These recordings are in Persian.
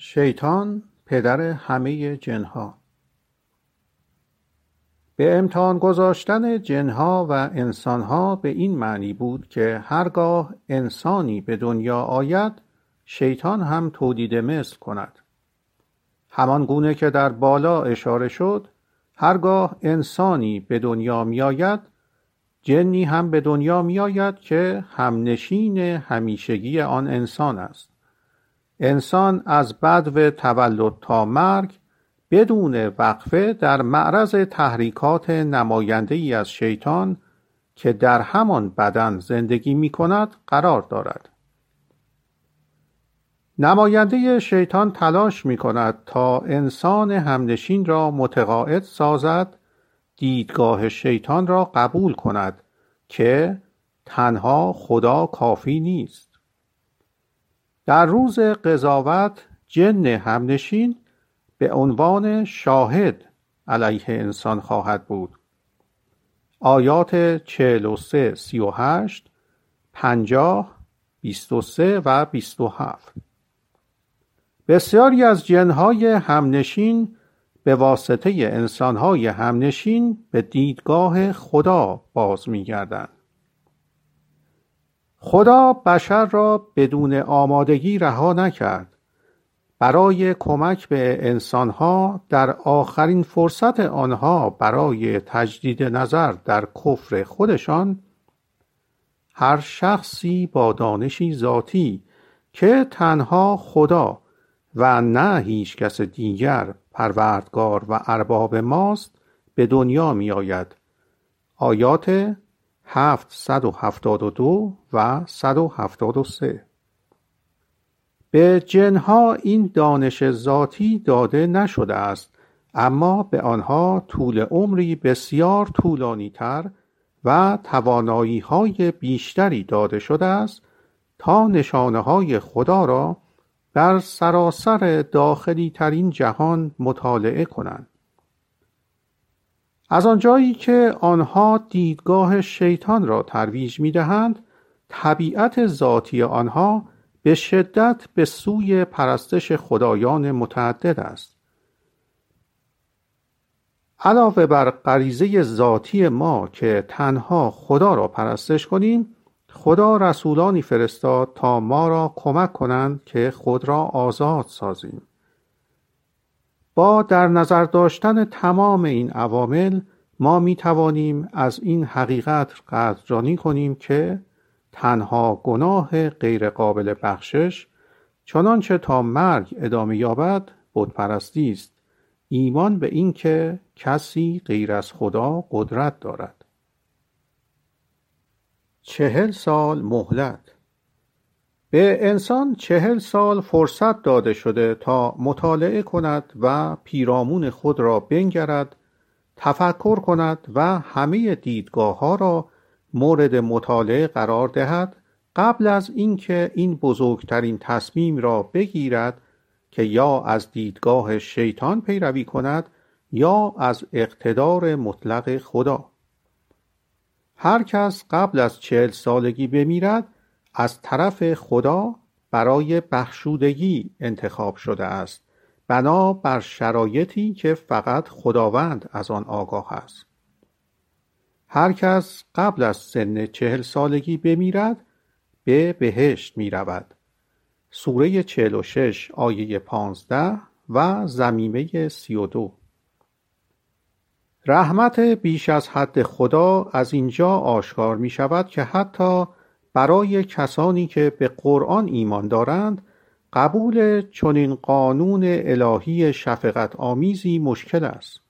شیطان پدر همه جنها. به امتحان گذاشتن جنها و انسانها به این معنی بود که هرگاه انسانی به دنیا آید شیطان هم تولید مثل کند. همان گونه که در بالا اشاره شد هرگاه انسانی به دنیا می آید جنی هم به دنیا می آید که همنشین همیشگی آن انسان است. انسان از بدو تولد تا مرگ بدون وقفه در معرض تحریکات نماینده ای از شیطان که در همان بدن زندگی می کند قرار دارد. نماینده شیطان تلاش می کند تا انسان همنشین را متقاعد سازد دیدگاه شیطان را قبول کند که تنها خدا کافی نیست. در روز قضاوت جن همنشین به عنوان شاهد علیه انسان خواهد بود. آیات چهل و سه سی و هشت پنجاه بیست و سه و بیست و هفت. بسیاری از جنهای همنشین به واسطه انسانهای همنشین به دیدگاه خدا باز میگردند. خدا بشر را بدون آمادگی رها نکرد. برای کمک به انسانها در آخرین فرصت آنها برای تجدید نظر در کفر خودشان هر شخصی با دانشی ذاتی که تنها خدا و نه هیچ کس دیگر پروردگار و ارباب ماست به دنیا می آید آیات هفتصد و هفتاد و دو و صد و هفتاد و سه. به جنها این دانش ذاتی داده نشده است اما به آنها طول عمری بسیار طولانی تر و توانایی های بیشتری داده شده است تا نشانه های خدا را در سراسر داخلی ترین جهان مطالعه کنند. از آنجایی که آنها دیدگاه شیطان را ترویج می دهند طبیعت ذاتی آنها به شدت به سوی پرستش خدایان متعدد است. علاوه بر غریزه ذاتی ما که تنها خدا را پرستش کنیم خدا رسولانی فرستاد تا ما را کمک کنند که خود را آزاد سازیم. با در نظر داشتن تمام این عوامل ما می توانیم از این حقیقت قدردانی کنیم که تنها گناه غیرقابل بخشش چنانچه تا مرگ ادامه یابد بتپرستی است. ایمان به اینکه کسی غیر از خدا قدرت دارد. چهل سال مهلت به انسان چهل سال فرصت داده شده تا مطالعه کند و پیرامون خود را بنگرد تفکر کند و همه دیدگاه ها را مورد مطالعه قرار دهد قبل از اینکه این بزرگترین تصمیم را بگیرد که یا از دیدگاه شیطان پیروی کند یا از اقتدار مطلق خدا. هر کس قبل از چهل سالگی بمیرد از طرف خدا برای بخشودگی انتخاب شده است بنا بر شرایطی که فقط خداوند از آن آگاه است. هر کس قبل از سن چهل سالگی بمیرد به بهشت می رود سوره چهل و شش آیه پانزده و زمیمه سی و دو. رحمت بیش از حد خدا از اینجا آشکار می شود که حتی برای کسانی که به قرآن ایمان دارند قبول چنین قانون الهی شفقت آمیزی مشکل است.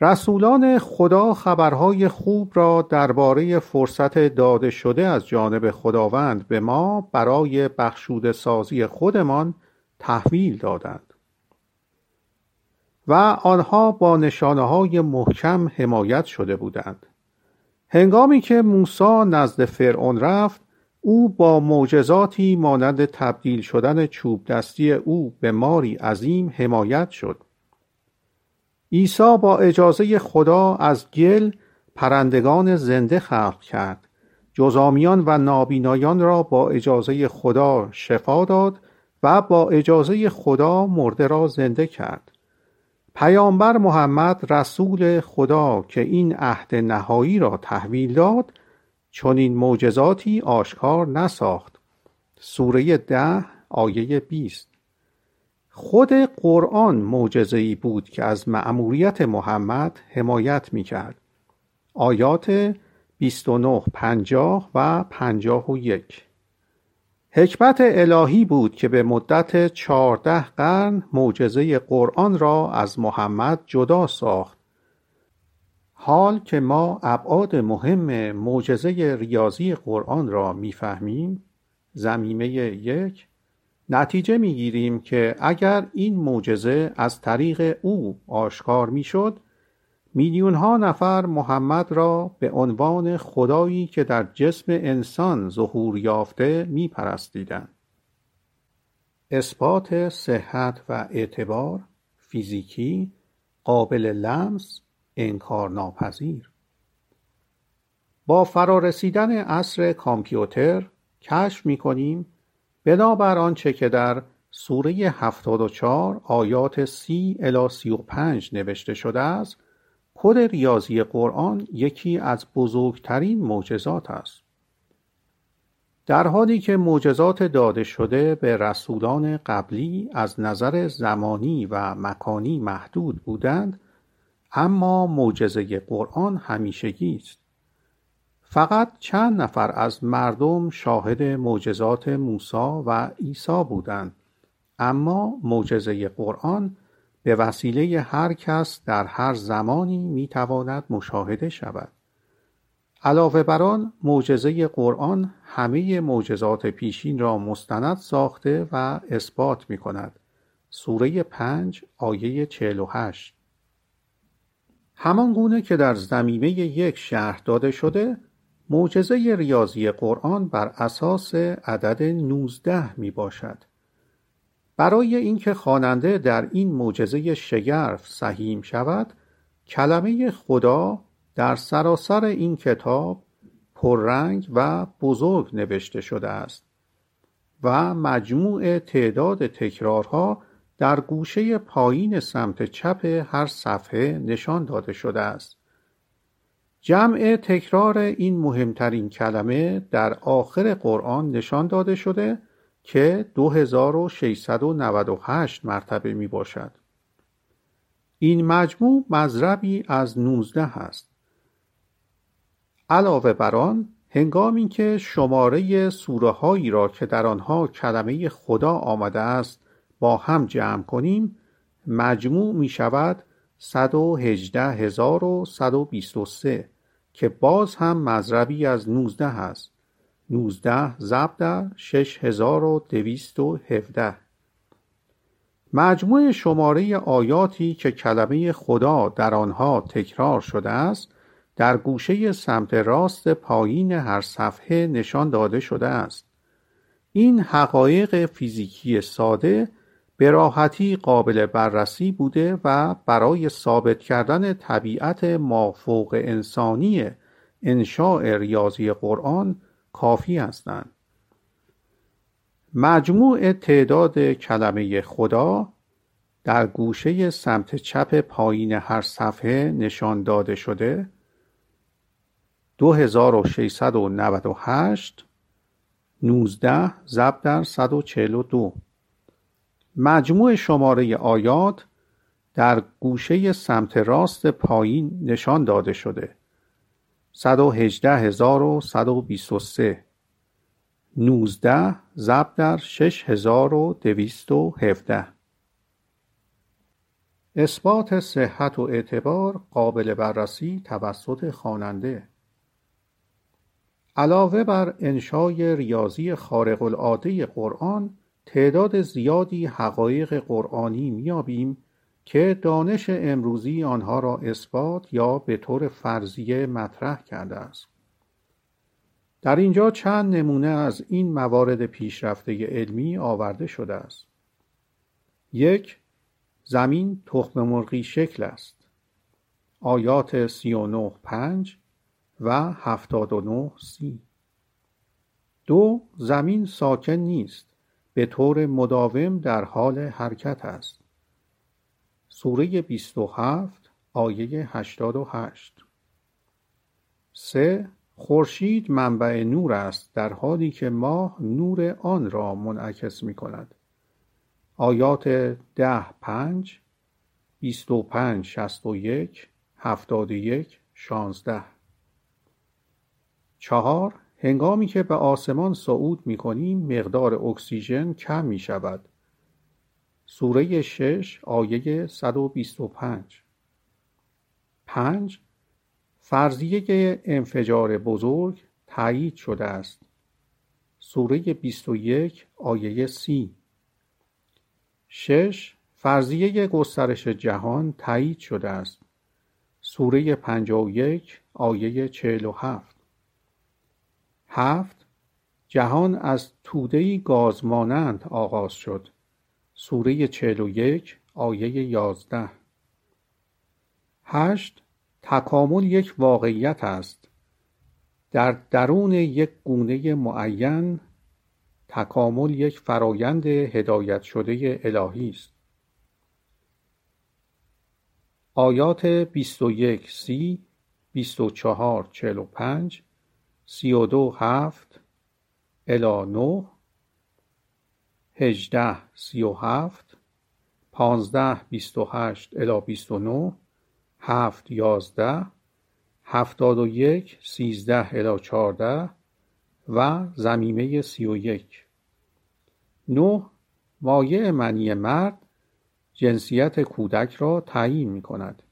رسولان خدا خبرهای خوب را درباره فرصت داده شده از جانب خداوند به ما برای بخشوده سازی خودمان تحویل دادند. و آنها با نشانه های محکم حمایت شده بودند. هنگامی که موسی نزد فرعون رفت او با معجزاتی مانند تبدیل شدن چوب دستی او به ماری عظیم حمایت شد. عیسی با اجازه خدا از گل پرندگان زنده خلق کرد. جزامیان و نابینایان را با اجازه خدا شفا داد و با اجازه خدا مرده را زنده کرد. پیامبر محمد رسول خدا که این عهد نهایی را تحویل داد چون این معجزاتی آشکار نساخت. سوره ده آیه 20 خود قرآن معجزه‌ای بود که از مأموریت محمد حمایت می کرد. آیات 29 50 و 51 حکمت الهی بود که به مدت چهارده قرن معجزه قرآن را از محمد جدا ساخت. حال که ما ابعاد مهم معجزه ریاضی قرآن را می‌فهمیم زمیمه یک نتیجه می‌گیریم که اگر این معجزه از طریق او آشکار می‌شد میلیون ها نفر محمد را به عنوان خدایی که در جسم انسان ظهور یافته می پرستیدن. اثبات صحت و اعتبار فیزیکی قابل لمس انکار ناپذیر با فرارسیدن عصر کامپیوتر کشف می کنیم بنابر آنچه که در سوره 74 آیات 30 الی 35 نوشته شده است کد ریاضی قرآن یکی از بزرگترین معجزات است. در حالی که معجزات داده شده به رسولان قبلی از نظر زمانی و مکانی محدود بودند اما معجزه قرآن همیشگی است. فقط چند نفر از مردم شاهد معجزات موسی و عیسی بودند اما معجزه قرآن به وسیله هر کس در هر زمانی می‌تواند مشاهده شود. علاوه بر آن معجزه قرآن همه معجزات پیشین را مستند ساخته و اثبات می کند سوره پنج آیه 48 همان گونه که در زمینه یک شهر داده شده معجزه ریاضی قرآن بر اساس عدد نوزده می باشد برای اینکه خواننده در این معجزه شگرف سهیم شود کلمه خدا در سراسر این کتاب پررنگ و بزرگ نوشته شده است و مجموع تعداد تکرارها در گوشه پایین سمت چپ هر صفحه نشان داده شده است. جمع تکرار این مهمترین کلمه در آخر قرآن نشان داده شده که 2698 مرتبه می باشد. این مجموع مذربی از 19 است. علاوه بر آن هنگامی که شماره سوره هایی را که در آنها کلمه خدا آمده است با هم جمع کنیم مجموع می شود 118123 که باز هم مذربی از 19 است نوزده ضرب در شش هزار و دویست و هفده. مجموع شماره آیاتی که کلمه خدا در آنها تکرار شده است در گوشه سمت راست پایین هر صفحه نشان داده شده است. این حقایق فیزیکی ساده به راحتی قابل بررسی بوده و برای ثابت کردن طبیعت مافوق انسانی انشاء ریاضی قرآن کافی هستند. مجموع تعداد کلمه خدا در گوشه سمت چپ پایین هر صفحه نشان داده شده. 2698 19 ضرب در 142 مجموع شماره آیات در گوشه سمت راست پایین نشان داده شده. 118123 19 ضرب در 6217 اثبات صحت و اعتبار قابل بررسی توسط خواننده. علاوه بر انشای ریاضی خارق العاده قرآن تعداد زیادی حقایق قرآنی میابیم که دانش امروزی آنها را اثبات یا به طور فرضیه مطرح کرده است. در اینجا چند نمونه از این موارد پیشرفته علمی آورده شده است. یک زمین تخم مرغی شکل است. آیات 39 5 و 79 سی. دو زمین ساکن نیست. به طور مداوم در حال حرکت است. سوره بیست و هفت آیه هشتاد و هشت. سه خورشید منبع نور است در حالی که ماه نور آن را منعکس می کند آیات ده پنج بیست و پنج شست و یک هفتاد و یک شانزده. چهار هنگامی که به آسمان صعود می کنیم مقدار اکسیژن کم می شود سوره شش آیه 125 پنج. فرضیه انفجار بزرگ تایید شده است. سوره 21 آیه سی. شش فرضیه گسترش جهان تایید شده است. سوره 51 آیه 47 هفت. جهان از تودهی گازمانند آغاز شد. سوره 41 آیه 11 هشت تکامل یک واقعیت است. در درون یک گونه معین تکامل یک فرایند هدایت شده الهی است. آیات 21 سی 24 45 32 7 الی 9 18 37 15 28 الی 29 7 11 71 13 الی 14 و زمیمه 31 9 مایع منی مرد جنسیت کودک را تعیین می کند.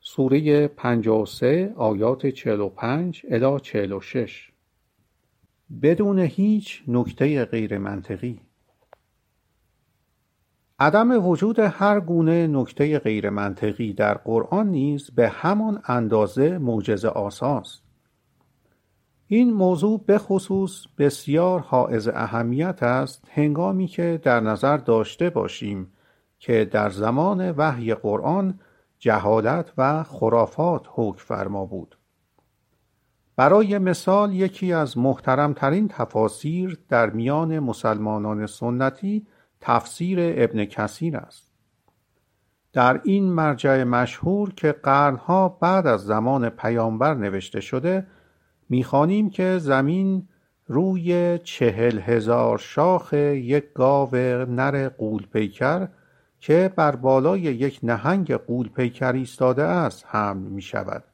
سوره 53 آیات 45 الی 46 بدون هیچ نکته غیر منطقی. عدم وجود هر گونه نکته غیر منطقی در قرآن نیز به همان اندازه معجزه آساست این موضوع بخصوص بسیار حائز اهمیت است هنگامی که در نظر داشته باشیم که در زمان وحی قرآن جهالت و خرافات حکم فرما بود. برای مثال یکی از محترمترین تفاسیر در میان مسلمانان سنتی تفسیر ابن کثیر است. در این مرجع مشهور که قرنها بعد از زمان پیامبر نوشته شده می‌خوانیم که زمین روی چهل هزار شاخ یک گاو نر قولپیکر که بر بالای یک نهنگ قولپیکر ایستاده است حمل می شود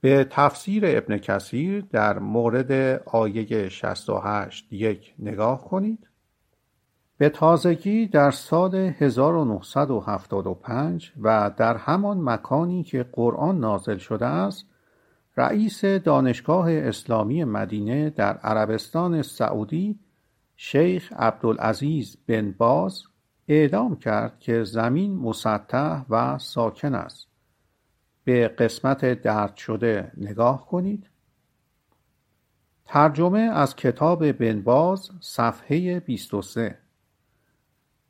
به تفسیر ابن کثیر در مورد آیه 68 یک نگاه کنید. به تازگی در سال 1975 و در همان مکانی که قرآن نازل شده است رئیس دانشگاه اسلامی مدینه در عربستان سعودی شیخ عبدالعزیز بن باز اعلام کرد که زمین مسطح و ساکن است. به قسمت درد شده نگاه کنید. ترجمه از کتاب بن باز صفحه 23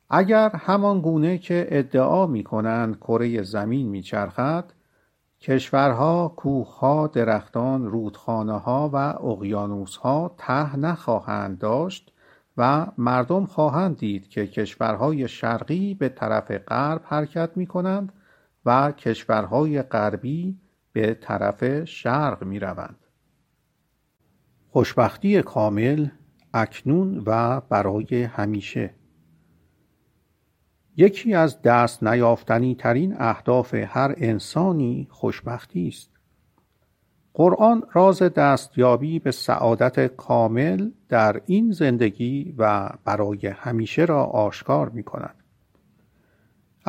اگر همان گونه که ادعا می کنند کره زمین میچرخد کشورها، کوهها، درختان، رودخانهها و اقیانوسها ته نخواهند داشت و مردم خواهند دید که کشورهای شرقی به طرف غرب حرکت می کنند و کشورهای غربی به طرف شرق می روند. خوشبختی کامل اکنون و برای همیشه یکی از دست نیافتنی ترین اهداف هر انسانی خوشبختی است قرآن راز دستیابی به سعادت کامل در این زندگی و برای همیشه را آشکار می کند.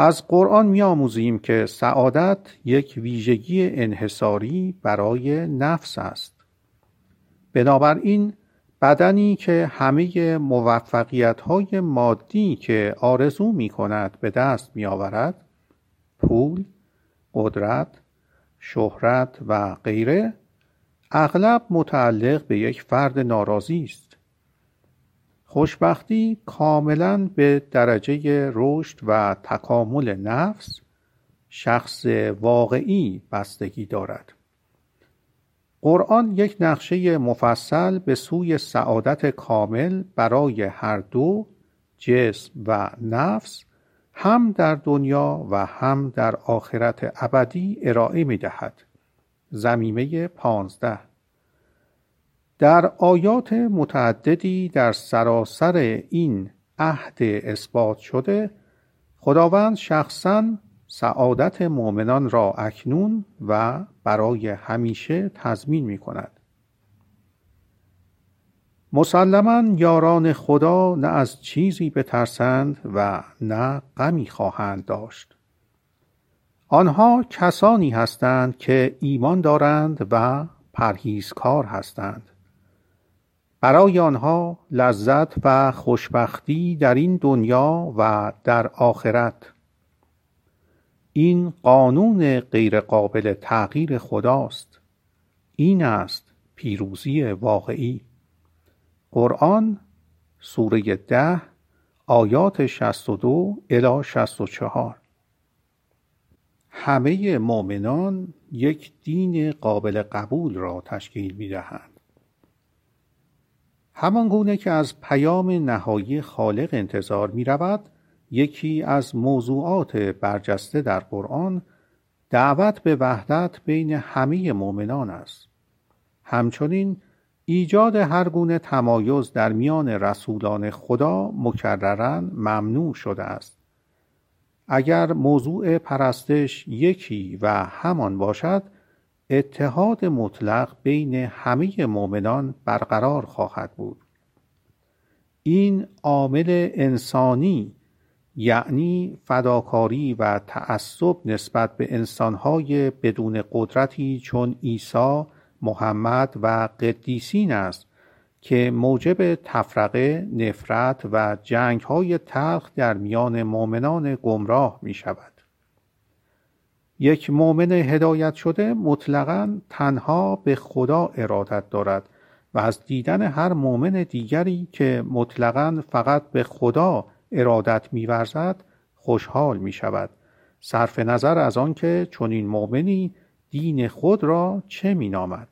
از قرآن می آموزیم که سعادت یک ویژگی انحصاری برای نفس است. بنابراین بدنی که همه موفقیت های مادی که آرزو می کند به دست می آورد پول، قدرت، شهرت و غیره اغلب متعلق به یک فرد ناراضی است خوشبختی کاملا به درجه رشد و تکامل نفس شخص واقعی بستگی دارد قرآن یک نقشه مفصل به سوی سعادت کامل برای هر دو جسم و نفس هم در دنیا و هم در آخرت ابدی ارائه می دهد. زمیمه پانزده در آیات متعددی در سراسر این عهد اثبات شده خداوند شخصا سعادت مؤمنان را اکنون و برای همیشه تضمین می کند. مسلما یاران خدا نه از چیزی بترسند و نه غمی خواهند داشت. آنها کسانی هستند که ایمان دارند و پرهیزکار هستند. برای آنها لذت و خوشبختی در این دنیا و در آخرت. این قانون غیرقابل تغییر خداست. این است پیروزی واقعی. قرآن سوره ده آیات 62 الی 64 همه مؤمنان یک دین قابل قبول را تشکیل می دهند. همان گونه که از پیام نهایی خالق انتظار می رود یکی از موضوعات برجسته در قرآن دعوت به وحدت بین همه مؤمنان است. همچنین ایجاد هر گونه تمایز در میان رسولان خدا مکررا ممنوع شده است. اگر موضوع پرستش یکی و همان باشد اتحاد مطلق بین همه مؤمنان برقرار خواهد بود این عامل انسانی یعنی فداکاری و تعصب نسبت به انسانهای بدون قدرتی چون عیسی محمد و قدیسین است که موجب تفرقه نفرت و جنگ های تلخ در میان مؤمنان گمراه می شود. یک مؤمن هدایت شده مطلقا تنها به خدا ارادت دارد و از دیدن هر مؤمن دیگری که مطلقا فقط به خدا ارادت میورزد خوشحال می شود صرف نظر از آنکه چنین مؤمنی دین خود را چه می نامد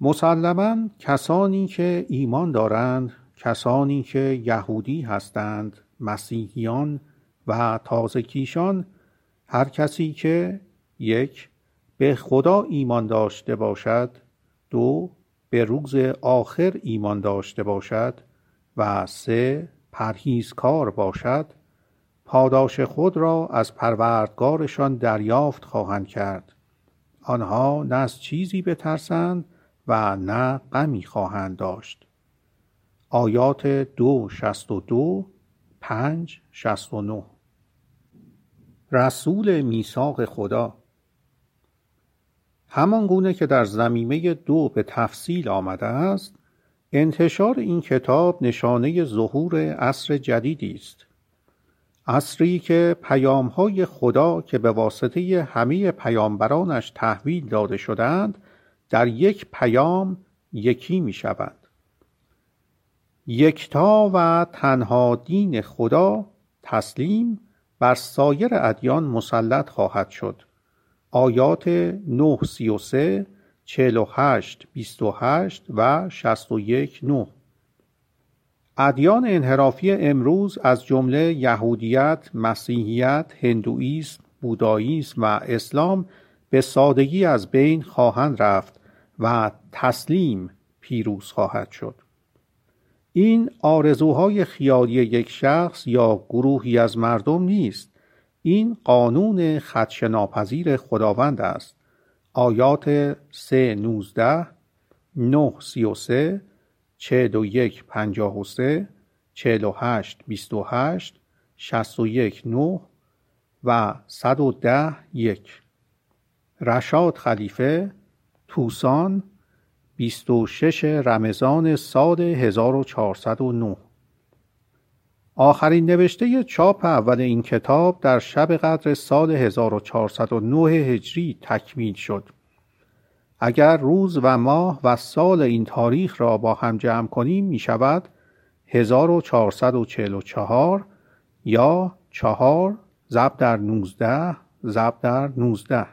مسلما کسانی که ایمان دارند کسانی که یهودی هستند مسیحیان و تازه هر کسی که یک به خدا ایمان داشته باشد دو به روز آخر ایمان داشته باشد و سه پرهیزکار باشد پاداش خود را از پروردگارشان دریافت خواهند کرد. آنها نه از چیزی بترسند و نه غمی خواهند داشت. آیات دو شست و دو پنج شست و نو رسول میثاق خدا. همان گونه که در زمیمه دو به تفصیل آمده است انتشار این کتاب نشانه ظهور عصر جدیدی است. عصری که پیامهای خدا که به واسطه همه پیامبرانش تحویل داده شدند در یک پیام یکی می شود یکتا و تنها دین خدا تسلیم بر سایر ادیان مسلط خواهد شد آیات 933 48 28 و 61 9 ادیان انحرافی امروز از جمله یهودیت، مسیحیت، هندوئیسم، بوداییسم و اسلام به سادگی از بین خواهند رفت و تسلیم پیروز خواهد شد. این آرزوهای خیالی یک شخص یا گروهی از مردم نیست. این قانون خدشناپذیر خداوند است. آیات سه نوزده نه سی و سه چهل و یک پنجاه و سه چهل و هشت بیست و هشت شست و یک نه و صد و ده یک رشاد خلیفه توسان بیست و شش رمضان سال 1409 آخرین نوشته چاپ اول این کتاب در شب قدر سال 1409 هجری تکمیل شد. اگر روز و ماه و سال این تاریخ را با هم جمع کنیم می شود 1444 یا چهار ضرب در 19 ضرب در 19